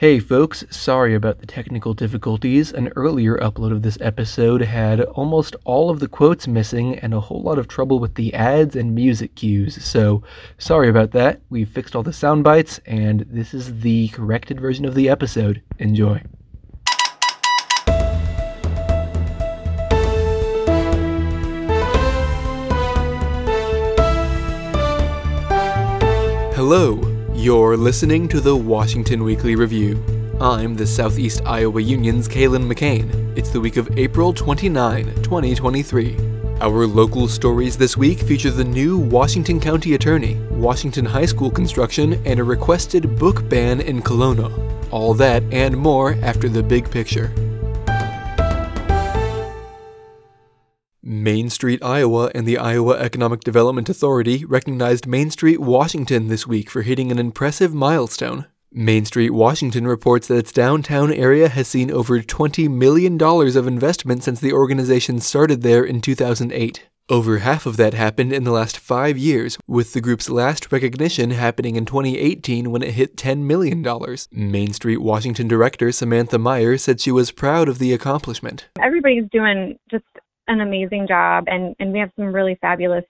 Hey folks, sorry about the technical difficulties. An earlier upload of this episode had almost all of the quotes missing and a whole lot of trouble with the ads and music cues, so sorry about that. We've fixed all the sound bites, and this is the corrected version of the episode. Enjoy. Hello, you're listening to the Washington Weekly Review. I'm the Southeast Iowa Union's Kalen McCain. It's the week of April 29, 2023. Our local stories this week feature the new Washington County Attorney, Washington High School construction, and a requested book ban in Kalona. All that and more after the big picture. Main Street Iowa and the Iowa Economic Development Authority recognized Main Street Washington this week for hitting an impressive milestone. Main Street Washington reports that its downtown area has seen over $20 million of investment since the organization started there in 2008. Over half of that happened in the last five years, with the group's last recognition happening in 2018 when it hit $10 million. Main Street Washington director Samantha Meyer said she was proud of the accomplishment. Everybody's doing just an amazing job, and, and we have some really fabulous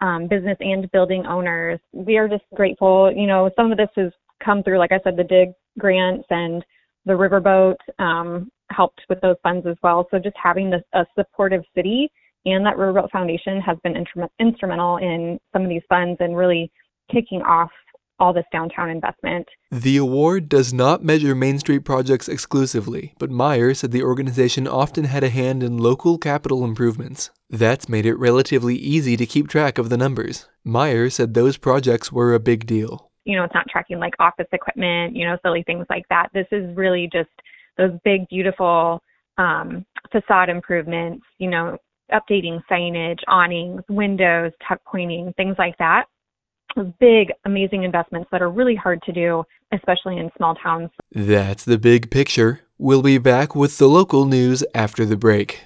um, business and building owners. We are just grateful. You know, some of this has come through, like I said, the DIG grants and the riverboat um, helped with those funds as well. So just having this, a supportive city and that Riverboat Foundation has been instrumental in some of these funds and really kicking off all this downtown investment. The award does not measure Main Street projects exclusively, but Meyer said the organization often had a hand in local capital improvements. That's made it relatively easy to keep track of the numbers. Meyer said those projects were a big deal. You know, it's not tracking like office equipment, you know, silly things like that. This is really just those big, beautiful um, facade improvements, you know, updating signage, awnings, windows, tuck pointing, things like that big, amazing investments that are really hard to do, especially in small towns. That's the big picture. We'll be back with the local news after the break.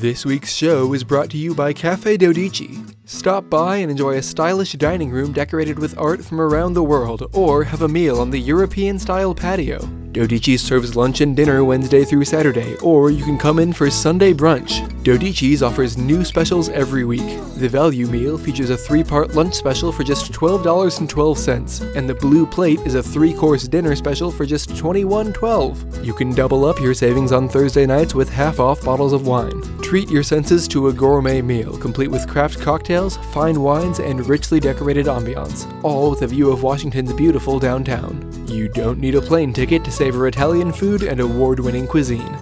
This week's show is brought to you by Cafe Dodici. Stop by and enjoy a stylish dining room decorated with art from around the world, or have a meal on the European style patio. Dodici serves lunch and dinner Wednesday through Saturday, or you can come in for Sunday brunch. Dodici's offers new specials every week. The value meal features a three part lunch special for just $12.12, and the blue plate is a three course dinner special for just $21.12. You can double up your savings on Thursday nights with half off bottles of wine. Treat your senses to a gourmet meal, complete with craft cocktails, fine wines, and richly decorated ambiance, all with a view of Washington's beautiful downtown. You don't need a plane ticket to savor Italian food and award winning cuisine.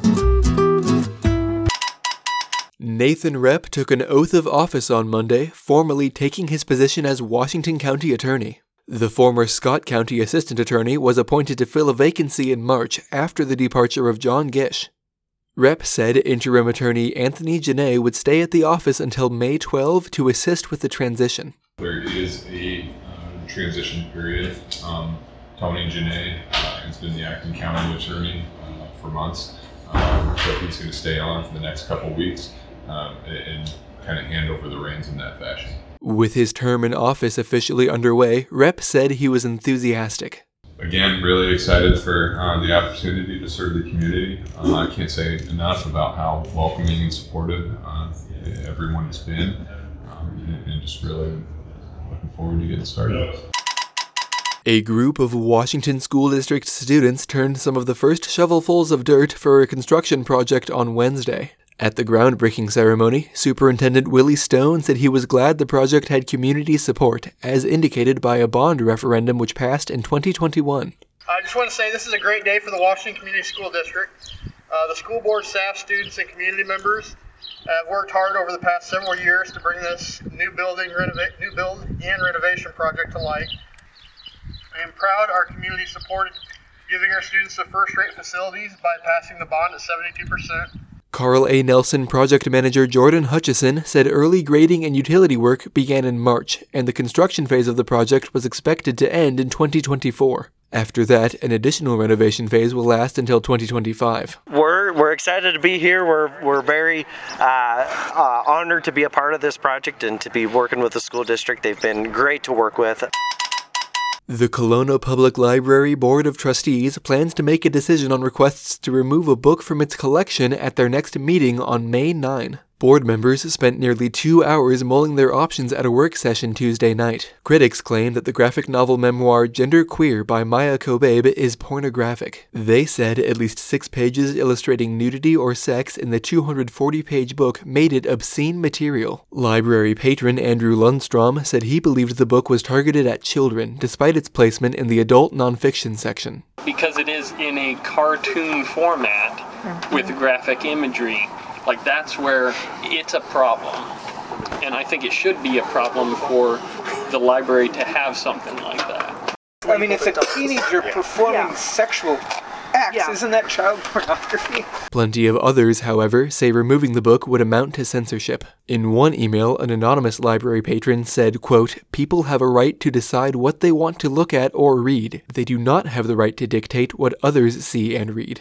Nathan Rep took an oath of office on Monday, formally taking his position as Washington County Attorney. The former Scott County Assistant Attorney was appointed to fill a vacancy in March after the departure of John Gish. Rep said interim attorney Anthony Janae would stay at the office until May 12 to assist with the transition. There is a uh, transition period. Um, Tony Janae uh, has been the acting county attorney uh, for months, um, so he's going to stay on for the next couple weeks um, and, and kind of hand over the reins in that fashion. With his term in office officially underway, Rep said he was enthusiastic. Again, really excited for uh, the opportunity to serve the community. Uh, I can't say enough about how welcoming and supportive uh, everyone has been, um, and, and just really looking forward to getting started. A group of Washington School District students turned some of the first shovelfuls of dirt for a construction project on Wednesday. At the groundbreaking ceremony, Superintendent Willie Stone said he was glad the project had community support, as indicated by a bond referendum which passed in 2021. I just want to say this is a great day for the Washington Community School District. Uh, the school board, staff, students, and community members have worked hard over the past several years to bring this new building, renova- new build, and renovation project to light. I am proud our community supported giving our students the first rate facilities by passing the bond at 72%. Carl A. Nelson project manager Jordan Hutchison said early grading and utility work began in March, and the construction phase of the project was expected to end in 2024. After that, an additional renovation phase will last until 2025. We're, we're excited to be here. We're, we're very uh, uh, honored to be a part of this project and to be working with the school district. They've been great to work with. The Kalona Public Library Board of Trustees plans to make a decision on requests to remove a book from its collection at their next meeting on May 9. Board members spent nearly two hours mulling their options at a work session Tuesday night. Critics claim that the graphic novel memoir Gender Queer by Maia Kobabe is pornographic. They said at least six pages illustrating nudity or sex in the 240 page book made it obscene material. Library patron Andrew Lundstrom said he believed the book was targeted at children, despite its placement in the adult nonfiction section. Because it is in a cartoon format with graphic imagery like that's where it's a problem. And I think it should be a problem for the library to have something like that. I mean, it's a teenager performing yeah. sexual acts. Yeah. Isn't that child pornography? Plenty of others, however, say removing the book would amount to censorship. In one email, an anonymous library patron said, quote, People have a right to decide what they want to look at or read. They do not have the right to dictate what others see and read.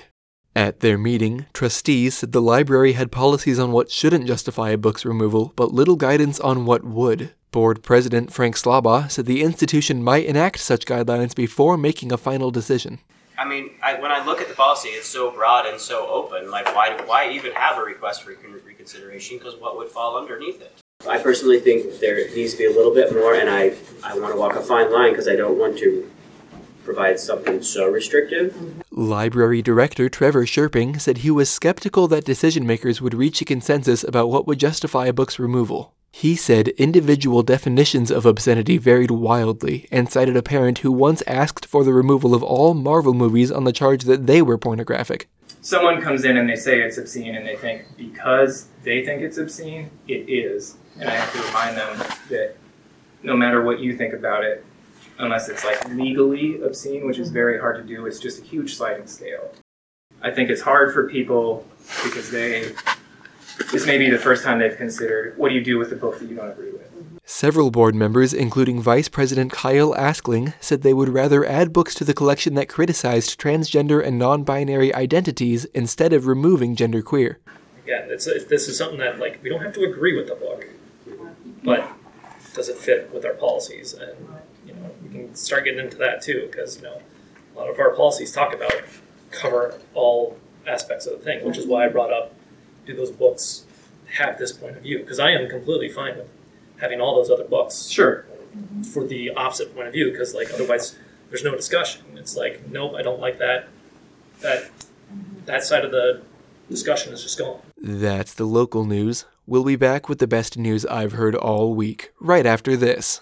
At their meeting, trustees said the library had policies on what shouldn't justify a book's removal, but little guidance on what would. Board President Frank Slaba said the institution might enact such guidelines before making a final decision. I mean, I, when I look at the policy, it's so broad and so open. Like, why, why even have a request for reconsideration? Because what would fall underneath it? I personally think there needs to be a little bit more, and I, I want to walk a fine line because I don't want to provide something so restrictive. Library Director Trevor Sherping said he was skeptical that decision makers would reach a consensus about what would justify a book's removal. He said individual definitions of obscenity varied wildly and cited a parent who once asked for the removal of all Marvel movies on the charge that they were pornographic. Someone comes in and they say it's obscene and they think because they think it's obscene, it is. And I have to remind them that no matter what you think about it, unless it's like legally obscene, which is very hard to do. It's just a huge sliding scale. I think it's hard for people because they this may be the first time they've considered what do you do with a book that you don't agree with. Several board members, including Vice President Kyle Askling, said they would rather add books to the collection that criticized transgender and non binary identities instead of removing genderqueer. Again, it's a, this is something that, like, we don't have to agree with the book, but does it fit with our policies? And we can start getting into that too, because you know a lot of our policies talk about cover all aspects of the thing, which is why I brought up do those books have this point of view? Because I am completely fine with having all those other books. Sure. For the opposite point of view, because like otherwise there's no discussion. It's like nope, I don't like that. That that side of the discussion is just gone. That's the local news. We'll be back with the best news I've heard all week, right after this.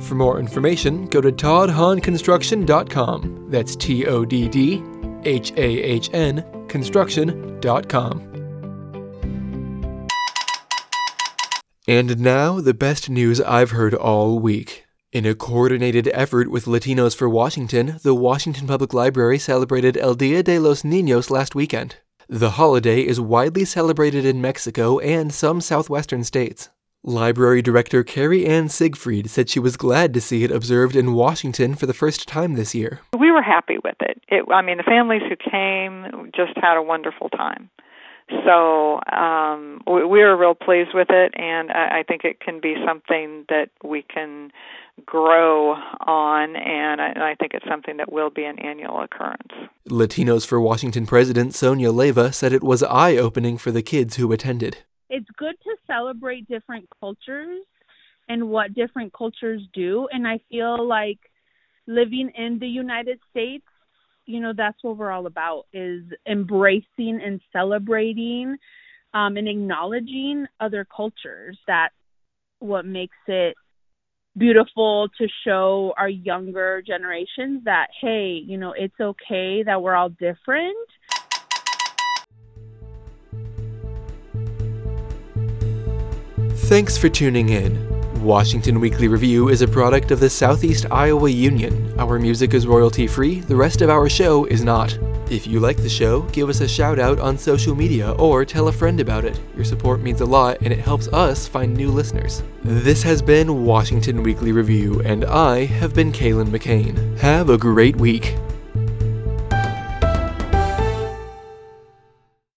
For more information, go to toddhahnconstruction.com. That's T O D D H A H N construction.com. And now, the best news I've heard all week. In a coordinated effort with Latinos for Washington, the Washington Public Library celebrated El Dia de los Niños last weekend. The holiday is widely celebrated in Mexico and some southwestern states. Library Director Carrie Ann Siegfried said she was glad to see it observed in Washington for the first time this year. We were happy with it. it I mean, the families who came just had a wonderful time. So um, we, we were real pleased with it, and I, I think it can be something that we can grow on, and I, and I think it's something that will be an annual occurrence. Latinos for Washington President Sonia Leva said it was eye opening for the kids who attended it's good to celebrate different cultures and what different cultures do. And i feel like living in the united states you know that's what we're all about is embracing and celebrating um, and acknowledging other cultures that's what makes it beautiful to show our younger generations that hey you know it's okay that we're all different Thanks for tuning in. Washington Weekly Review is a product of the Southeast Iowa Union. Our music is royalty free, the rest of our show is not. If you like the show, give us a shout out on social media or tell a friend about it. Your support means a lot and it helps us find new listeners. This has been Washington Weekly Review, and I have been Kalen McCain. Have a great week.